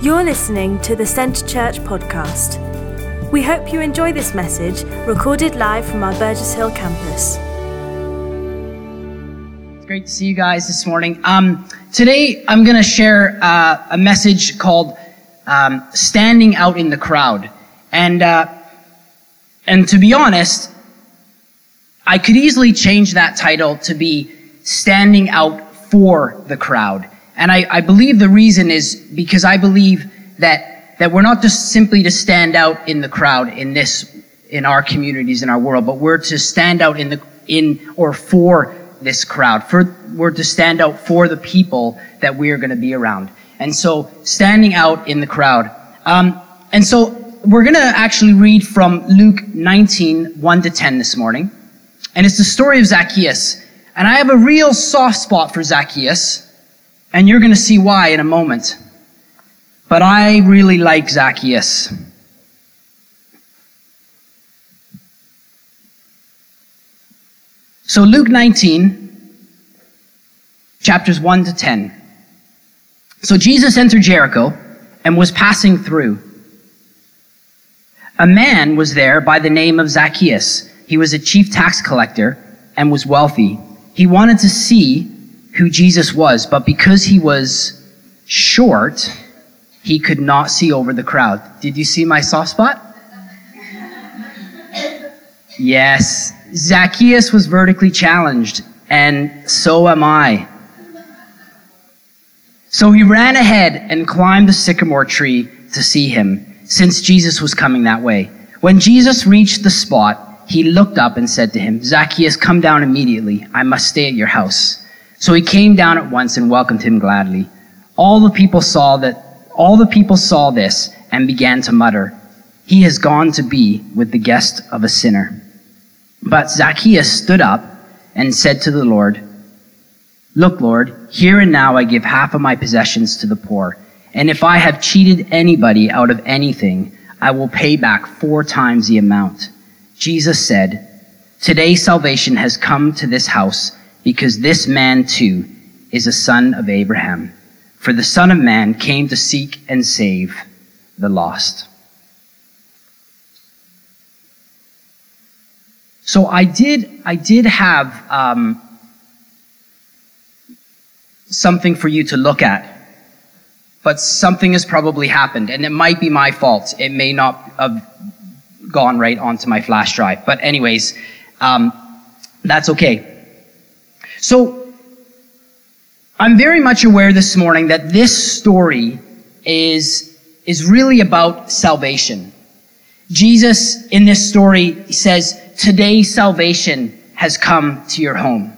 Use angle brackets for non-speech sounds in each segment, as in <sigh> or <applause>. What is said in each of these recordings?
You're listening to the Centre Church podcast. We hope you enjoy this message recorded live from our Burgess Hill campus. It's great to see you guys this morning. Um, today, I'm going to share uh, a message called um, "Standing Out in the Crowd," and uh, and to be honest, I could easily change that title to be "Standing Out for the Crowd," and I, I believe the reason is because I believe that that we're not just simply to stand out in the crowd in this in our communities in our world but we're to stand out in the in or for this crowd for we're to stand out for the people that we are going to be around. And so standing out in the crowd. Um, and so we're going to actually read from luke 19 1 to 10 this morning. And it's the story of zacchaeus. And i have a real soft spot for zacchaeus and you're going to see why in a moment but I really like Zacchaeus. So, Luke 19, chapters 1 to 10. So, Jesus entered Jericho and was passing through. A man was there by the name of Zacchaeus. He was a chief tax collector and was wealthy. He wanted to see who Jesus was, but because he was short, he could not see over the crowd. Did you see my soft spot? Yes, Zacchaeus was vertically challenged, and so am I. So he ran ahead and climbed the sycamore tree to see him, since Jesus was coming that way. When Jesus reached the spot, he looked up and said to him, Zacchaeus, come down immediately. I must stay at your house. So he came down at once and welcomed him gladly. All the people saw that all the people saw this and began to mutter, He has gone to be with the guest of a sinner. But Zacchaeus stood up and said to the Lord, Look, Lord, here and now I give half of my possessions to the poor. And if I have cheated anybody out of anything, I will pay back four times the amount. Jesus said, Today salvation has come to this house because this man too is a son of Abraham. For the Son of Man came to seek and save the lost. So I did, I did have um, something for you to look at, but something has probably happened, and it might be my fault. It may not have gone right onto my flash drive, but anyways, um, that's okay. So I'm very much aware this morning that this story is, is really about salvation. Jesus, in this story, says, Today salvation has come to your home.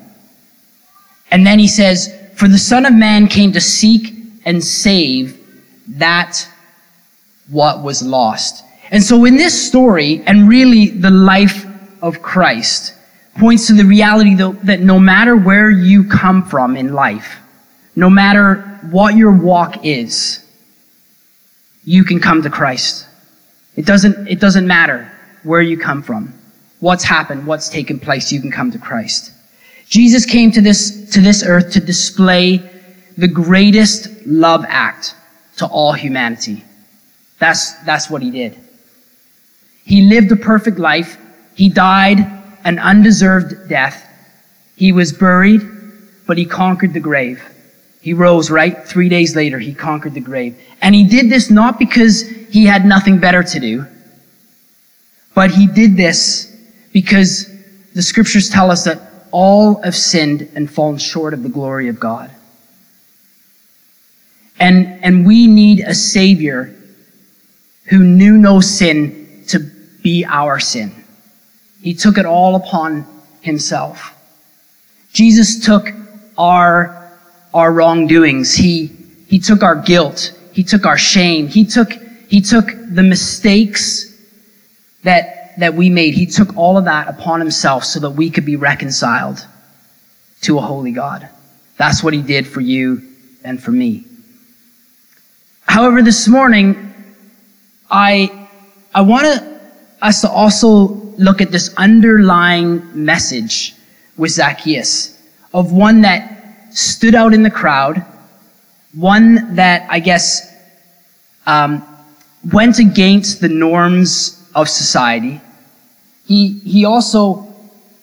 And then he says, For the Son of Man came to seek and save that what was lost. And so in this story, and really the life of Christ, points to the reality that no matter where you come from in life, no matter what your walk is, you can come to Christ. It doesn't, it doesn't matter where you come from, what's happened, what's taken place, you can come to Christ. Jesus came to this, to this earth to display the greatest love act to all humanity. That's, that's what he did. He lived a perfect life. He died an undeserved death. He was buried, but he conquered the grave. He rose, right? Three days later, he conquered the grave. And he did this not because he had nothing better to do, but he did this because the scriptures tell us that all have sinned and fallen short of the glory of God. And, and we need a Savior who knew no sin to be our sin. He took it all upon himself. Jesus took our our wrongdoings. He, he took our guilt. He took our shame. He took, he took the mistakes that, that we made. He took all of that upon himself so that we could be reconciled to a holy God. That's what he did for you and for me. However, this morning, I, I want us to also look at this underlying message with Zacchaeus of one that stood out in the crowd, one that I guess um, went against the norms of society. He, he also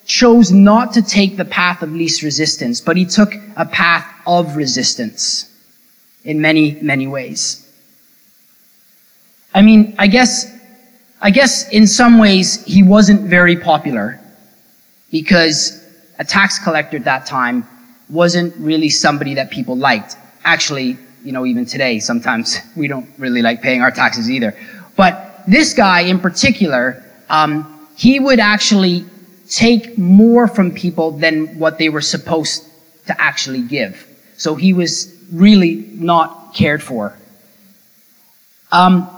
chose not to take the path of least resistance, but he took a path of resistance in many, many ways. I mean, I guess, I guess in some ways he wasn't very popular because a tax collector at that time wasn't really somebody that people liked. Actually, you know, even today, sometimes <laughs> we don't really like paying our taxes either. But this guy in particular, um, he would actually take more from people than what they were supposed to actually give. So he was really not cared for. Um,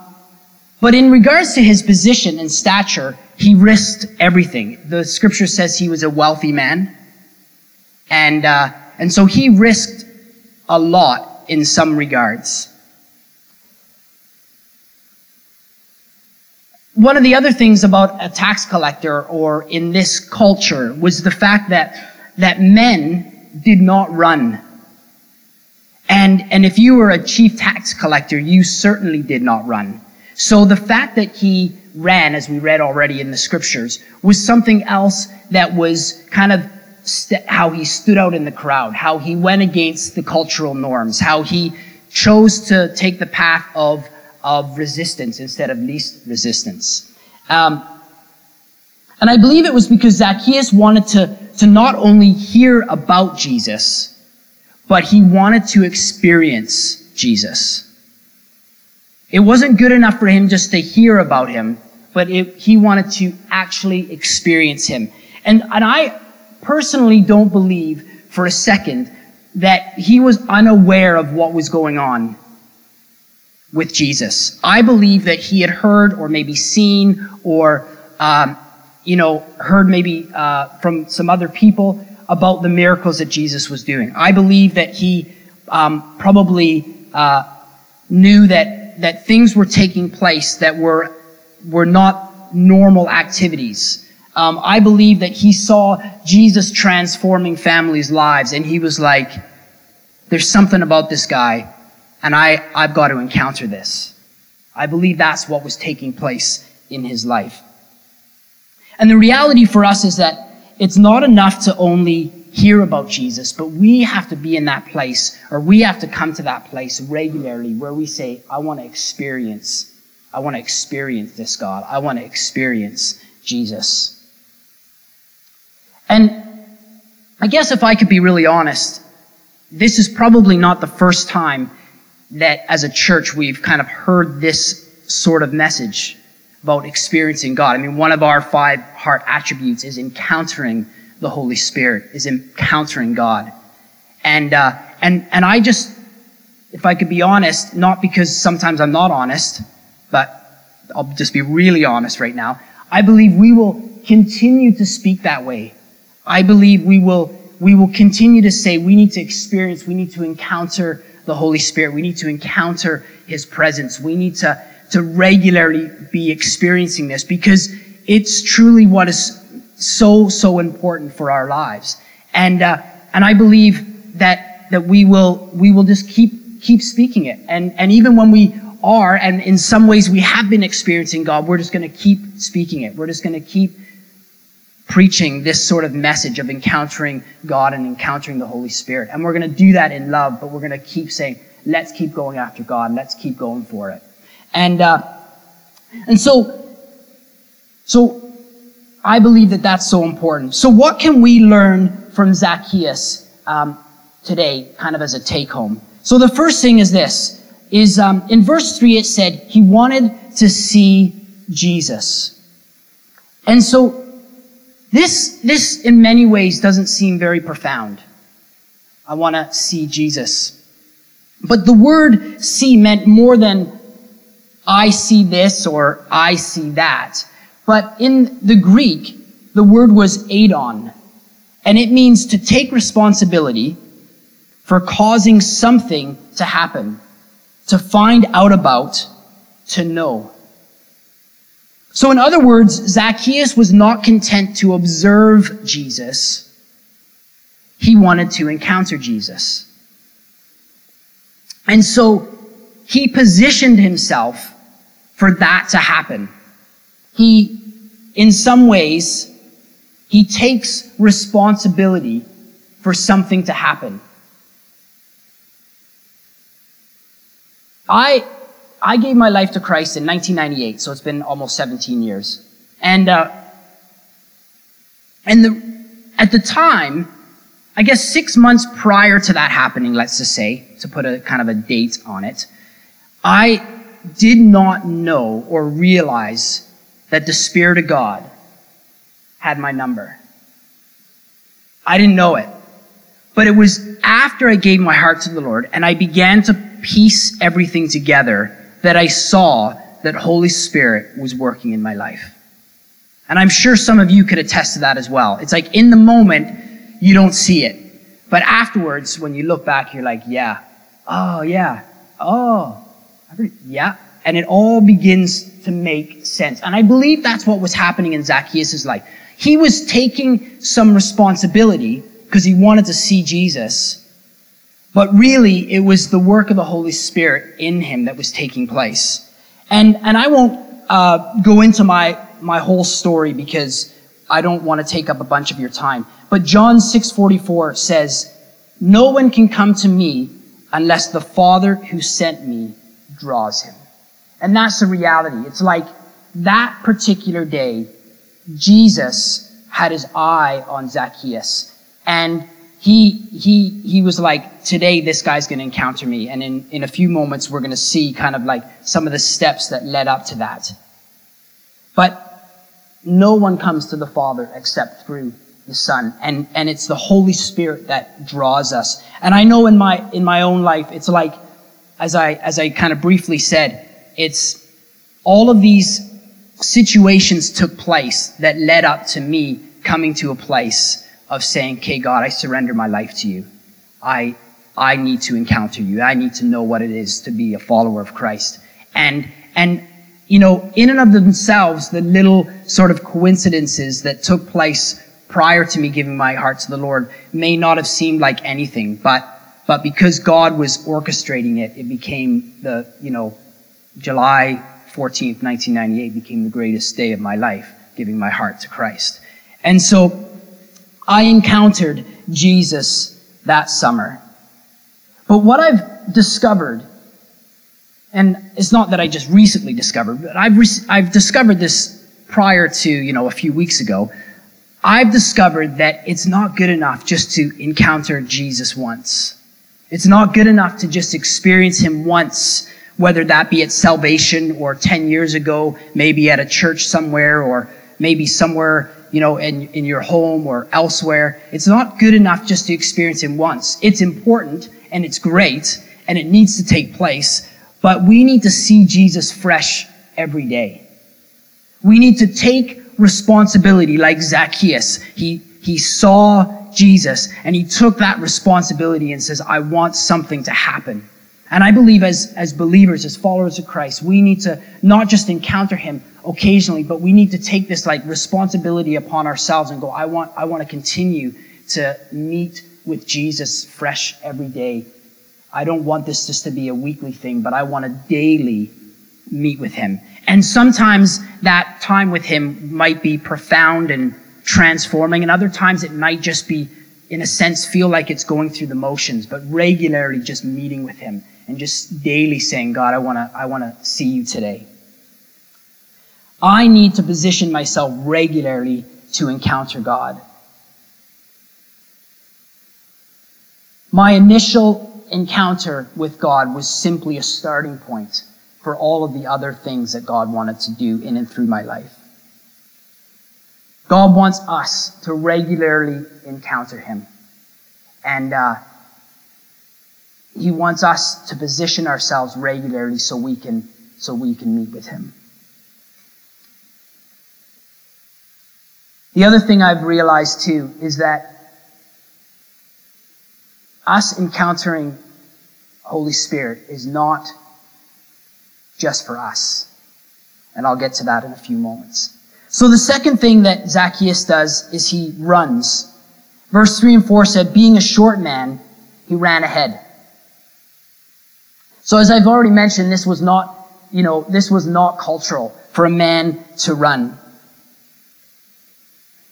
but in regards to his position and stature, he risked everything. The scripture says he was a wealthy man. And, uh, and so he risked a lot in some regards. One of the other things about a tax collector or in this culture was the fact that, that men did not run. And, and if you were a chief tax collector, you certainly did not run. So the fact that he ran, as we read already in the scriptures, was something else that was kind of st- how he stood out in the crowd, how he went against the cultural norms, how he chose to take the path of, of resistance instead of least resistance. Um, and I believe it was because Zacchaeus wanted to, to not only hear about Jesus, but he wanted to experience Jesus. It wasn't good enough for him just to hear about him, but it, he wanted to actually experience him. And, and I personally don't believe for a second that he was unaware of what was going on with Jesus. I believe that he had heard or maybe seen or, um, you know, heard maybe uh, from some other people about the miracles that Jesus was doing. I believe that he um, probably uh, knew that that things were taking place that were were not normal activities. Um, I believe that he saw Jesus transforming families' lives, and he was like, "There's something about this guy, and I I've got to encounter this." I believe that's what was taking place in his life. And the reality for us is that it's not enough to only hear about Jesus, but we have to be in that place, or we have to come to that place regularly where we say, I want to experience, I want to experience this God. I want to experience Jesus. And I guess if I could be really honest, this is probably not the first time that as a church we've kind of heard this sort of message about experiencing God. I mean, one of our five heart attributes is encountering the Holy Spirit, is encountering God. And, uh, and, and I just, if I could be honest, not because sometimes I'm not honest, but I'll just be really honest right now. I believe we will continue to speak that way. I believe we will, we will continue to say we need to experience, we need to encounter the Holy Spirit. We need to encounter His presence. We need to, to regularly be experiencing this because it's truly what is so, so important for our lives. And, uh, and I believe that, that we will, we will just keep, keep speaking it. And, and even when we are, and in some ways we have been experiencing God, we're just going to keep speaking it. We're just going to keep preaching this sort of message of encountering God and encountering the Holy Spirit. And we're going to do that in love, but we're going to keep saying, let's keep going after God. Let's keep going for it. And, uh, and so, so I believe that that's so important. So what can we learn from Zacchaeus um, today, kind of as a take home? So the first thing is this, is um, in verse 3 it said he wanted to see Jesus. And so this, this in many ways doesn't seem very profound. I want to see Jesus. But the word see meant more than I see this or I see that. But in the Greek, the word was eidon. And it means to take responsibility for causing something to happen, to find out about, to know. So, in other words, Zacchaeus was not content to observe Jesus. He wanted to encounter Jesus. And so, he positioned himself for that to happen. He, in some ways, he takes responsibility for something to happen. I, I gave my life to Christ in 1998, so it's been almost 17 years. And, uh, and the, at the time, I guess six months prior to that happening, let's just say, to put a kind of a date on it, I did not know or realize that the Spirit of God had my number. I didn't know it. But it was after I gave my heart to the Lord and I began to piece everything together that I saw that Holy Spirit was working in my life. And I'm sure some of you could attest to that as well. It's like in the moment, you don't see it. But afterwards, when you look back, you're like, yeah, oh, yeah, oh, yeah. And it all begins to make sense. And I believe that's what was happening in Zacchaeus' life. He was taking some responsibility because he wanted to see Jesus. But really, it was the work of the Holy Spirit in him that was taking place. And, and I won't uh, go into my, my whole story because I don't want to take up a bunch of your time. But John 6:44 says, "No one can come to me unless the Father who sent me draws him." And that's the reality. It's like that particular day, Jesus had his eye on Zacchaeus. And he, he, he was like, today this guy's going to encounter me. And in, in a few moments, we're going to see kind of like some of the steps that led up to that. But no one comes to the Father except through the Son. And, and it's the Holy Spirit that draws us. And I know in my, in my own life, it's like, as I, as I kind of briefly said, it's all of these situations took place that led up to me coming to a place of saying, okay, God, I surrender my life to you. I, I need to encounter you. I need to know what it is to be a follower of Christ. And, and, you know, in and of themselves, the little sort of coincidences that took place prior to me giving my heart to the Lord may not have seemed like anything, but, but because God was orchestrating it, it became the, you know, July 14th, 1998 became the greatest day of my life, giving my heart to Christ. And so I encountered Jesus that summer. But what I've discovered, and it's not that I just recently discovered, but I've, re- I've discovered this prior to, you know, a few weeks ago. I've discovered that it's not good enough just to encounter Jesus once. It's not good enough to just experience him once, whether that be at salvation or 10 years ago, maybe at a church somewhere or maybe somewhere, you know, in, in your home or elsewhere. It's not good enough just to experience him once. It's important and it's great and it needs to take place, but we need to see Jesus fresh every day. We need to take responsibility like Zacchaeus. He, he saw Jesus and he took that responsibility and says, I want something to happen. And I believe as, as believers, as followers of Christ, we need to not just encounter him occasionally, but we need to take this like responsibility upon ourselves and go, I want, I want to continue to meet with Jesus fresh every day. I don't want this just to be a weekly thing, but I want to daily meet with him. And sometimes that time with him might be profound and transforming, and other times it might just be, in a sense, feel like it's going through the motions, but regularly just meeting with him and just daily saying, God, I want to, I want to see you today. I need to position myself regularly to encounter God. My initial encounter with God was simply a starting point for all of the other things that God wanted to do in and through my life. God wants us to regularly encounter Him. And uh, He wants us to position ourselves regularly so we can, so we can meet with Him. The other thing I've realized too is that us encountering Holy Spirit is not just for us. And I'll get to that in a few moments. So the second thing that Zacchaeus does is he runs. Verse 3 and 4 said, being a short man, he ran ahead. So as I've already mentioned, this was not, you know, this was not cultural for a man to run.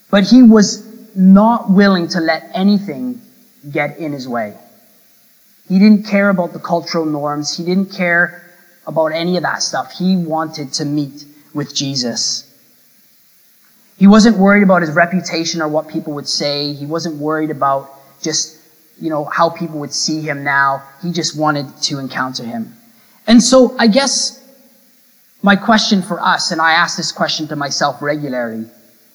But he was not willing to let anything get in his way. He didn't care about the cultural norms. He didn't care about any of that stuff. He wanted to meet with Jesus. He wasn't worried about his reputation or what people would say. He wasn't worried about just, you know, how people would see him now. He just wanted to encounter him. And so I guess my question for us, and I ask this question to myself regularly,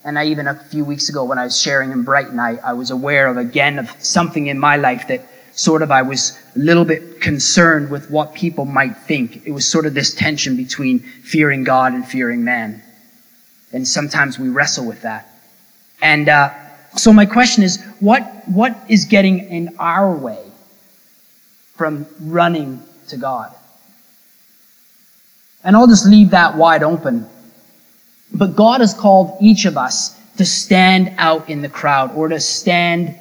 and I even a few weeks ago when I was sharing in Brighton, I, I was aware of again of something in my life that sort of I was a little bit concerned with what people might think. It was sort of this tension between fearing God and fearing man. And sometimes we wrestle with that. And uh, so my question is, what what is getting in our way from running to God? And I'll just leave that wide open. But God has called each of us to stand out in the crowd or to stand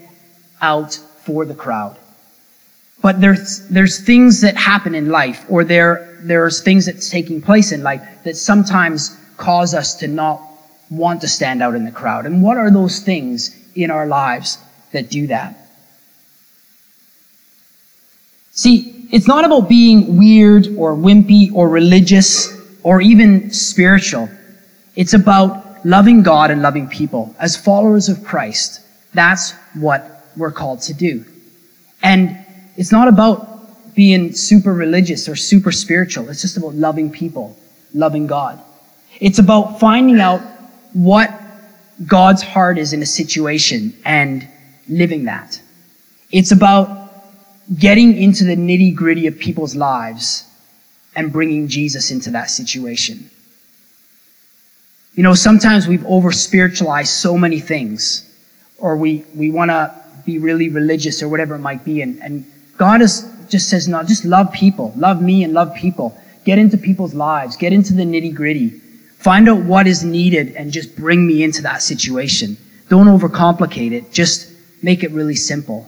out for the crowd. But there's, there's things that happen in life or there, there's things that's taking place in life that sometimes cause us to not want to stand out in the crowd. And what are those things in our lives that do that? See, it's not about being weird or wimpy or religious or even spiritual. It's about loving God and loving people. As followers of Christ, that's what we're called to do. And it's not about being super religious or super spiritual. It's just about loving people, loving God. It's about finding out what God's heart is in a situation and living that. It's about getting into the nitty gritty of people's lives and bringing Jesus into that situation. You know, sometimes we've over spiritualized so many things, or we, we want to be really religious or whatever it might be. And, and God is, just says, no, just love people. Love me and love people. Get into people's lives. Get into the nitty gritty. Find out what is needed and just bring me into that situation. Don't overcomplicate it. Just make it really simple.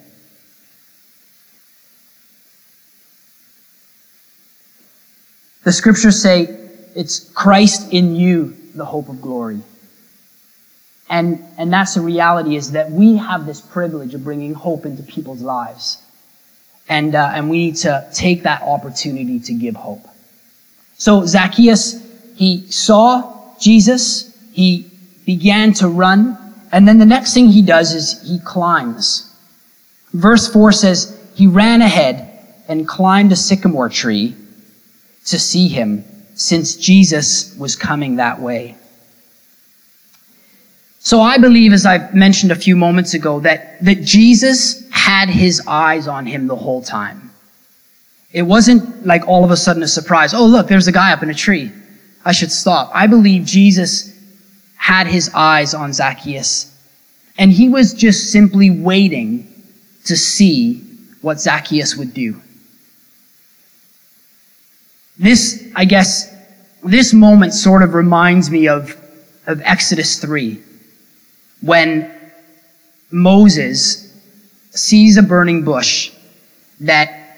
The scriptures say it's Christ in you, the hope of glory. And, and that's the reality is that we have this privilege of bringing hope into people's lives. And, uh, and we need to take that opportunity to give hope. So Zacchaeus, he saw Jesus, he began to run, and then the next thing he does is he climbs. Verse 4 says, he ran ahead and climbed a sycamore tree to see him since Jesus was coming that way. So I believe, as I mentioned a few moments ago, that, that Jesus had his eyes on him the whole time. It wasn't like all of a sudden a surprise. Oh, look, there's a guy up in a tree. I should stop. I believe Jesus had his eyes on Zacchaeus. And he was just simply waiting to see what Zacchaeus would do. This, I guess, this moment sort of reminds me of, of Exodus 3, when Moses sees a burning bush that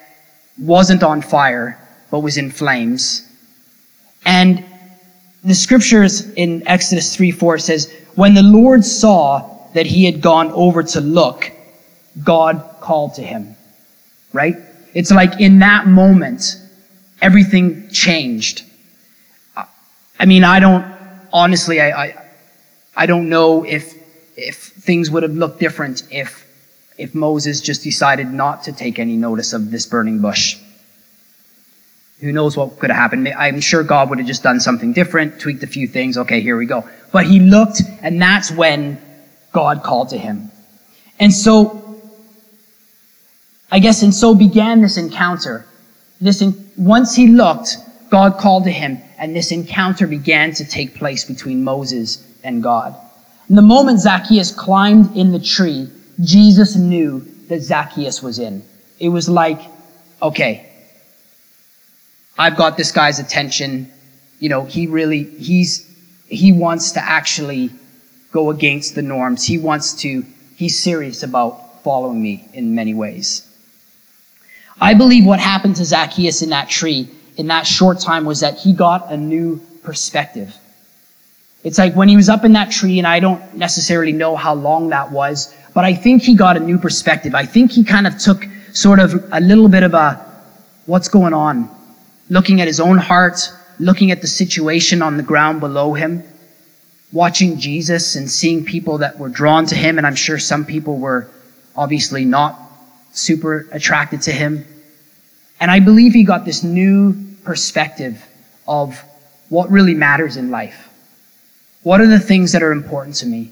wasn't on fire, but was in flames. And the scriptures in Exodus 3 4 says, When the Lord saw that he had gone over to look, God called to him. Right? It's like in that moment, everything changed. I mean, I don't, honestly, I, I, I don't know if, if things would have looked different if, if Moses just decided not to take any notice of this burning bush. Who knows what could have happened? I'm sure God would have just done something different, tweaked a few things. Okay, here we go. But he looked, and that's when God called to him. And so, I guess, and so began this encounter this, once he looked, God called to him, and this encounter began to take place between Moses and God. And the moment Zacchaeus climbed in the tree, Jesus knew that Zacchaeus was in. It was like, okay, I've got this guy's attention. You know, he really, he's, he wants to actually go against the norms. He wants to, he's serious about following me in many ways. I believe what happened to Zacchaeus in that tree in that short time was that he got a new perspective. It's like when he was up in that tree, and I don't necessarily know how long that was, but I think he got a new perspective. I think he kind of took sort of a little bit of a what's going on, looking at his own heart, looking at the situation on the ground below him, watching Jesus and seeing people that were drawn to him, and I'm sure some people were obviously not super attracted to him. And I believe he got this new perspective of what really matters in life. What are the things that are important to me?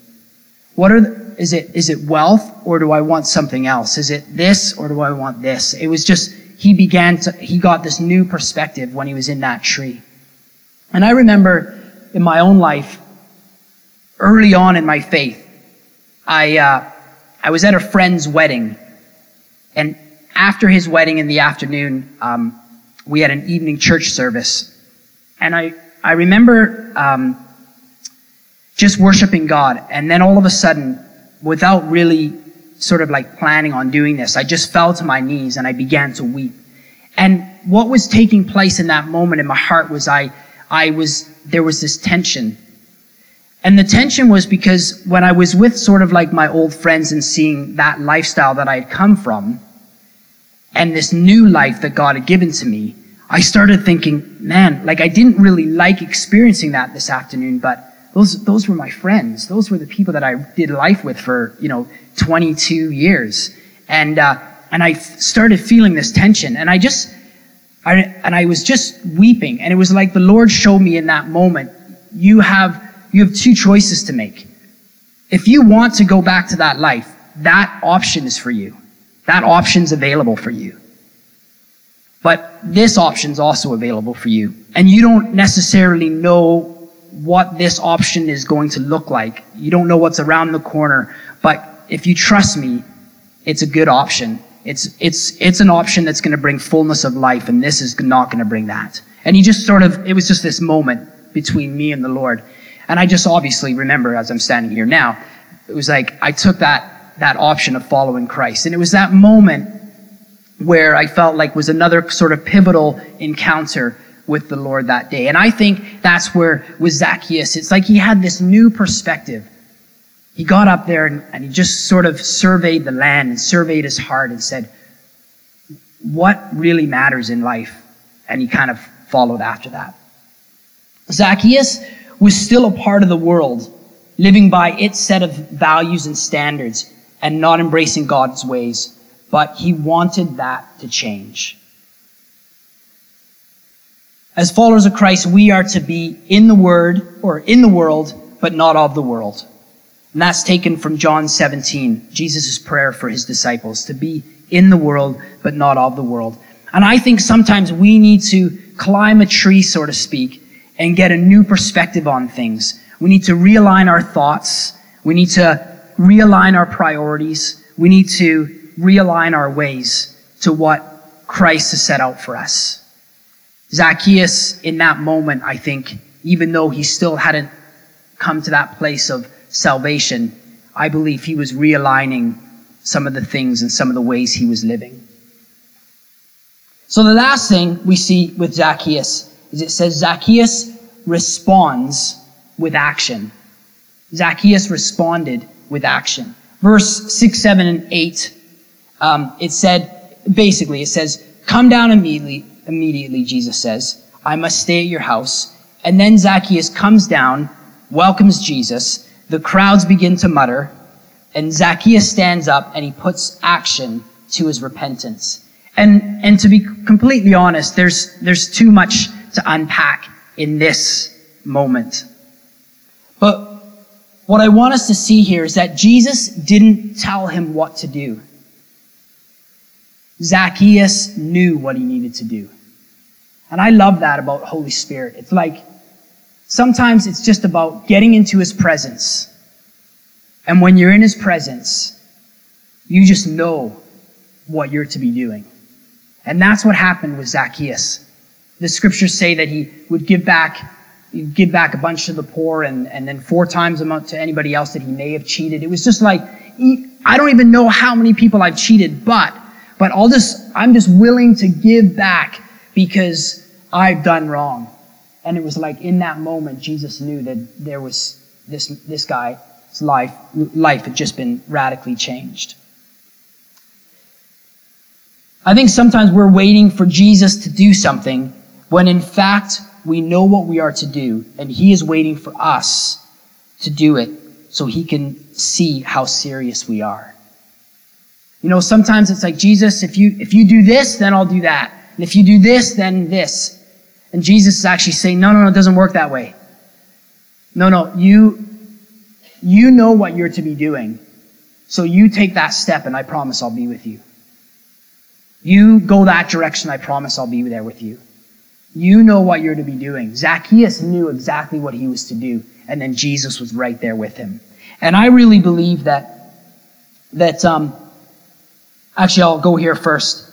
What are the, is it is it wealth or do I want something else? Is it this or do I want this? It was just he began to he got this new perspective when he was in that tree. And I remember in my own life early on in my faith I uh, I was at a friend's wedding and after his wedding in the afternoon um, we had an evening church service and I I remember um, just worshiping God. And then all of a sudden, without really sort of like planning on doing this, I just fell to my knees and I began to weep. And what was taking place in that moment in my heart was I, I was, there was this tension. And the tension was because when I was with sort of like my old friends and seeing that lifestyle that I had come from and this new life that God had given to me, I started thinking, man, like I didn't really like experiencing that this afternoon, but those, those were my friends. Those were the people that I did life with for, you know, 22 years. And, uh, and I started feeling this tension and I just, I, and I was just weeping. And it was like the Lord showed me in that moment, you have, you have two choices to make. If you want to go back to that life, that option is for you. That option's available for you. But this option's also available for you. And you don't necessarily know what this option is going to look like. You don't know what's around the corner, but if you trust me, it's a good option. It's, it's, it's an option that's going to bring fullness of life, and this is not going to bring that. And he just sort of, it was just this moment between me and the Lord. And I just obviously remember as I'm standing here now, it was like I took that, that option of following Christ. And it was that moment where I felt like was another sort of pivotal encounter with the Lord that day. And I think that's where with Zacchaeus, it's like he had this new perspective. He got up there and, and he just sort of surveyed the land and surveyed his heart and said, what really matters in life? And he kind of followed after that. Zacchaeus was still a part of the world, living by its set of values and standards and not embracing God's ways. But he wanted that to change. As followers of Christ, we are to be in the Word or in the world, but not of the world. And that's taken from John 17, Jesus' prayer for his disciples, to be in the world, but not of the world. And I think sometimes we need to climb a tree, so to speak, and get a new perspective on things. We need to realign our thoughts. We need to realign our priorities. We need to realign our ways to what Christ has set out for us. Zacchaeus, in that moment, I think, even though he still hadn't come to that place of salvation, I believe he was realigning some of the things and some of the ways he was living. So the last thing we see with Zacchaeus is it says Zacchaeus responds with action. Zacchaeus responded with action. Verse 6, 7, and 8, um, it said, basically, it says, Come down immediately, immediately, Jesus says, I must stay at your house. And then Zacchaeus comes down, welcomes Jesus. The crowds begin to mutter, and Zacchaeus stands up and he puts action to his repentance. And, and to be completely honest, there's, there's too much to unpack in this moment. But what I want us to see here is that Jesus didn't tell him what to do. Zacchaeus knew what he needed to do. And I love that about Holy Spirit. It's like sometimes it's just about getting into his presence. And when you're in his presence, you just know what you're to be doing. And that's what happened with Zacchaeus. The scriptures say that he would give back give back a bunch to the poor and, and then four times amount to anybody else that he may have cheated. It was just like, I don't even know how many people I've cheated, but but I'll just, I'm just willing to give back because I've done wrong. And it was like in that moment, Jesus knew that there was this, this guy's life, life had just been radically changed. I think sometimes we're waiting for Jesus to do something when in fact we know what we are to do and he is waiting for us to do it so he can see how serious we are. You know, sometimes it's like, Jesus, if you, if you do this, then I'll do that. And if you do this, then this. And Jesus is actually saying, no, no, no, it doesn't work that way. No, no, you, you know what you're to be doing. So you take that step and I promise I'll be with you. You go that direction, I promise I'll be there with you. You know what you're to be doing. Zacchaeus knew exactly what he was to do, and then Jesus was right there with him. And I really believe that, that, um, actually, I'll go here first.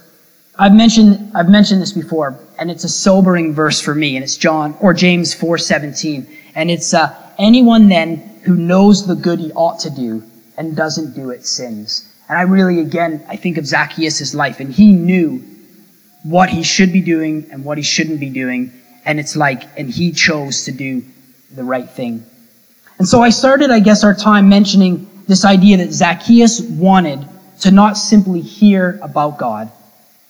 I've mentioned, I've mentioned this before, and it's a sobering verse for me, and it's John, or James 4.17. And it's, uh, anyone then who knows the good he ought to do and doesn't do it sins. And I really, again, I think of Zacchaeus' life, and he knew what he should be doing and what he shouldn't be doing. And it's like, and he chose to do the right thing. And so I started, I guess, our time mentioning this idea that Zacchaeus wanted to not simply hear about God,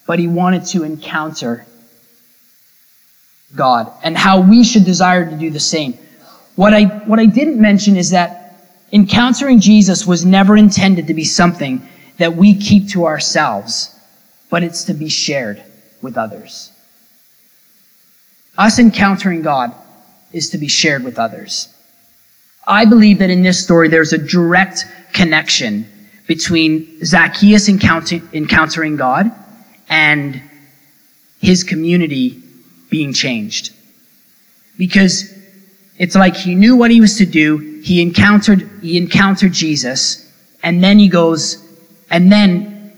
but he wanted to encounter God and how we should desire to do the same. What I, what I didn't mention is that Encountering Jesus was never intended to be something that we keep to ourselves, but it's to be shared with others. Us encountering God is to be shared with others. I believe that in this story there's a direct connection between Zacchaeus encounter- encountering God and his community being changed. Because it's like he knew what he was to do, he encountered, he encountered Jesus, and then he goes, and then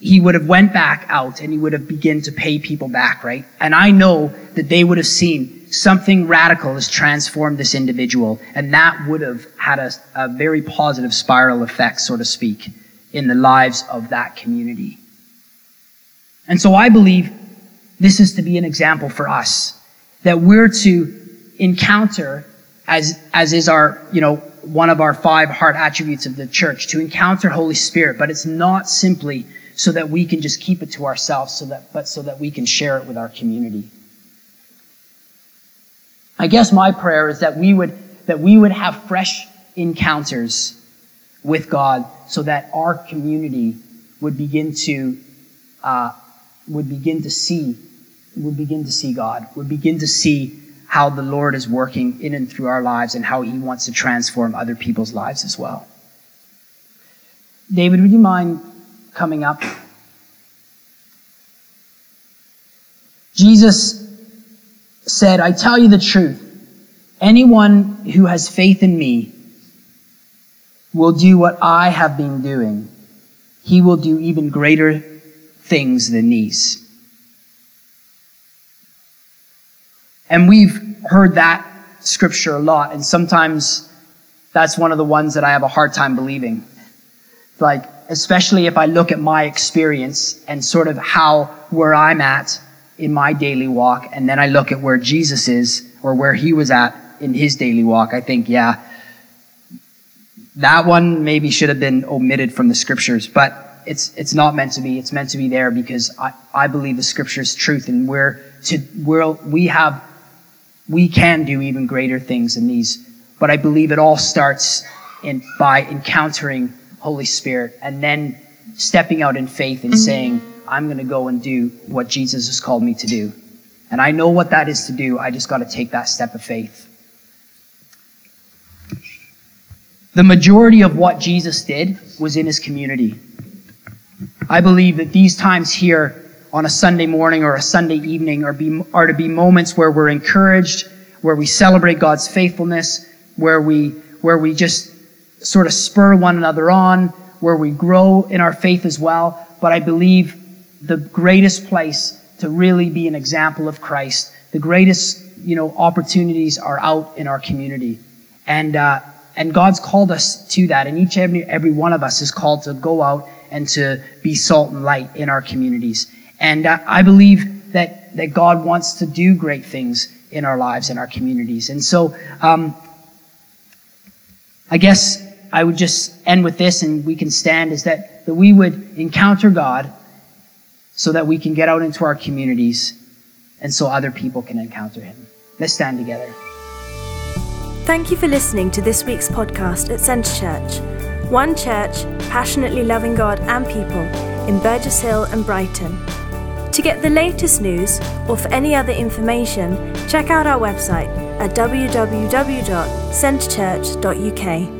he would have went back out and he would have begun to pay people back, right? And I know that they would have seen something radical has transformed this individual, and that would have had a, a very positive spiral effect, so to speak, in the lives of that community. And so I believe this is to be an example for us that we're to encounter as, as is our, you know, one of our five heart attributes of the church, to encounter Holy Spirit, but it's not simply so that we can just keep it to ourselves, so that, but so that we can share it with our community. I guess my prayer is that we would, that we would have fresh encounters with God so that our community would begin to, uh, would begin to see, would begin to see God, would begin to see how the Lord is working in and through our lives and how He wants to transform other people's lives as well. David, would you mind coming up? Jesus said, I tell you the truth. Anyone who has faith in me will do what I have been doing. He will do even greater things than these. And we've heard that scripture a lot, and sometimes that's one of the ones that I have a hard time believing. Like, especially if I look at my experience and sort of how, where I'm at in my daily walk, and then I look at where Jesus is or where he was at in his daily walk, I think, yeah, that one maybe should have been omitted from the scriptures, but it's, it's not meant to be. It's meant to be there because I, I believe the scripture's truth and we're to, we're, we have we can do even greater things than these. But I believe it all starts in, by encountering Holy Spirit and then stepping out in faith and saying, I'm going to go and do what Jesus has called me to do. And I know what that is to do. I just got to take that step of faith. The majority of what Jesus did was in his community. I believe that these times here on a Sunday morning or a Sunday evening are, be, are to be moments where we're encouraged, where we celebrate God's faithfulness, where we, where we just sort of spur one another on, where we grow in our faith as well. But I believe the greatest place to really be an example of Christ, the greatest, you know, opportunities are out in our community. And, uh, and God's called us to that. And each every, every one of us is called to go out and to be salt and light in our communities. And I believe that, that God wants to do great things in our lives and our communities. And so, um, I guess I would just end with this and we can stand is that, that we would encounter God so that we can get out into our communities and so other people can encounter Him. Let's stand together. Thank you for listening to this week's podcast at Centre Church. One church passionately loving God and people in Burgess Hill and Brighton. To get the latest news or for any other information, check out our website at www.centrechurch.uk.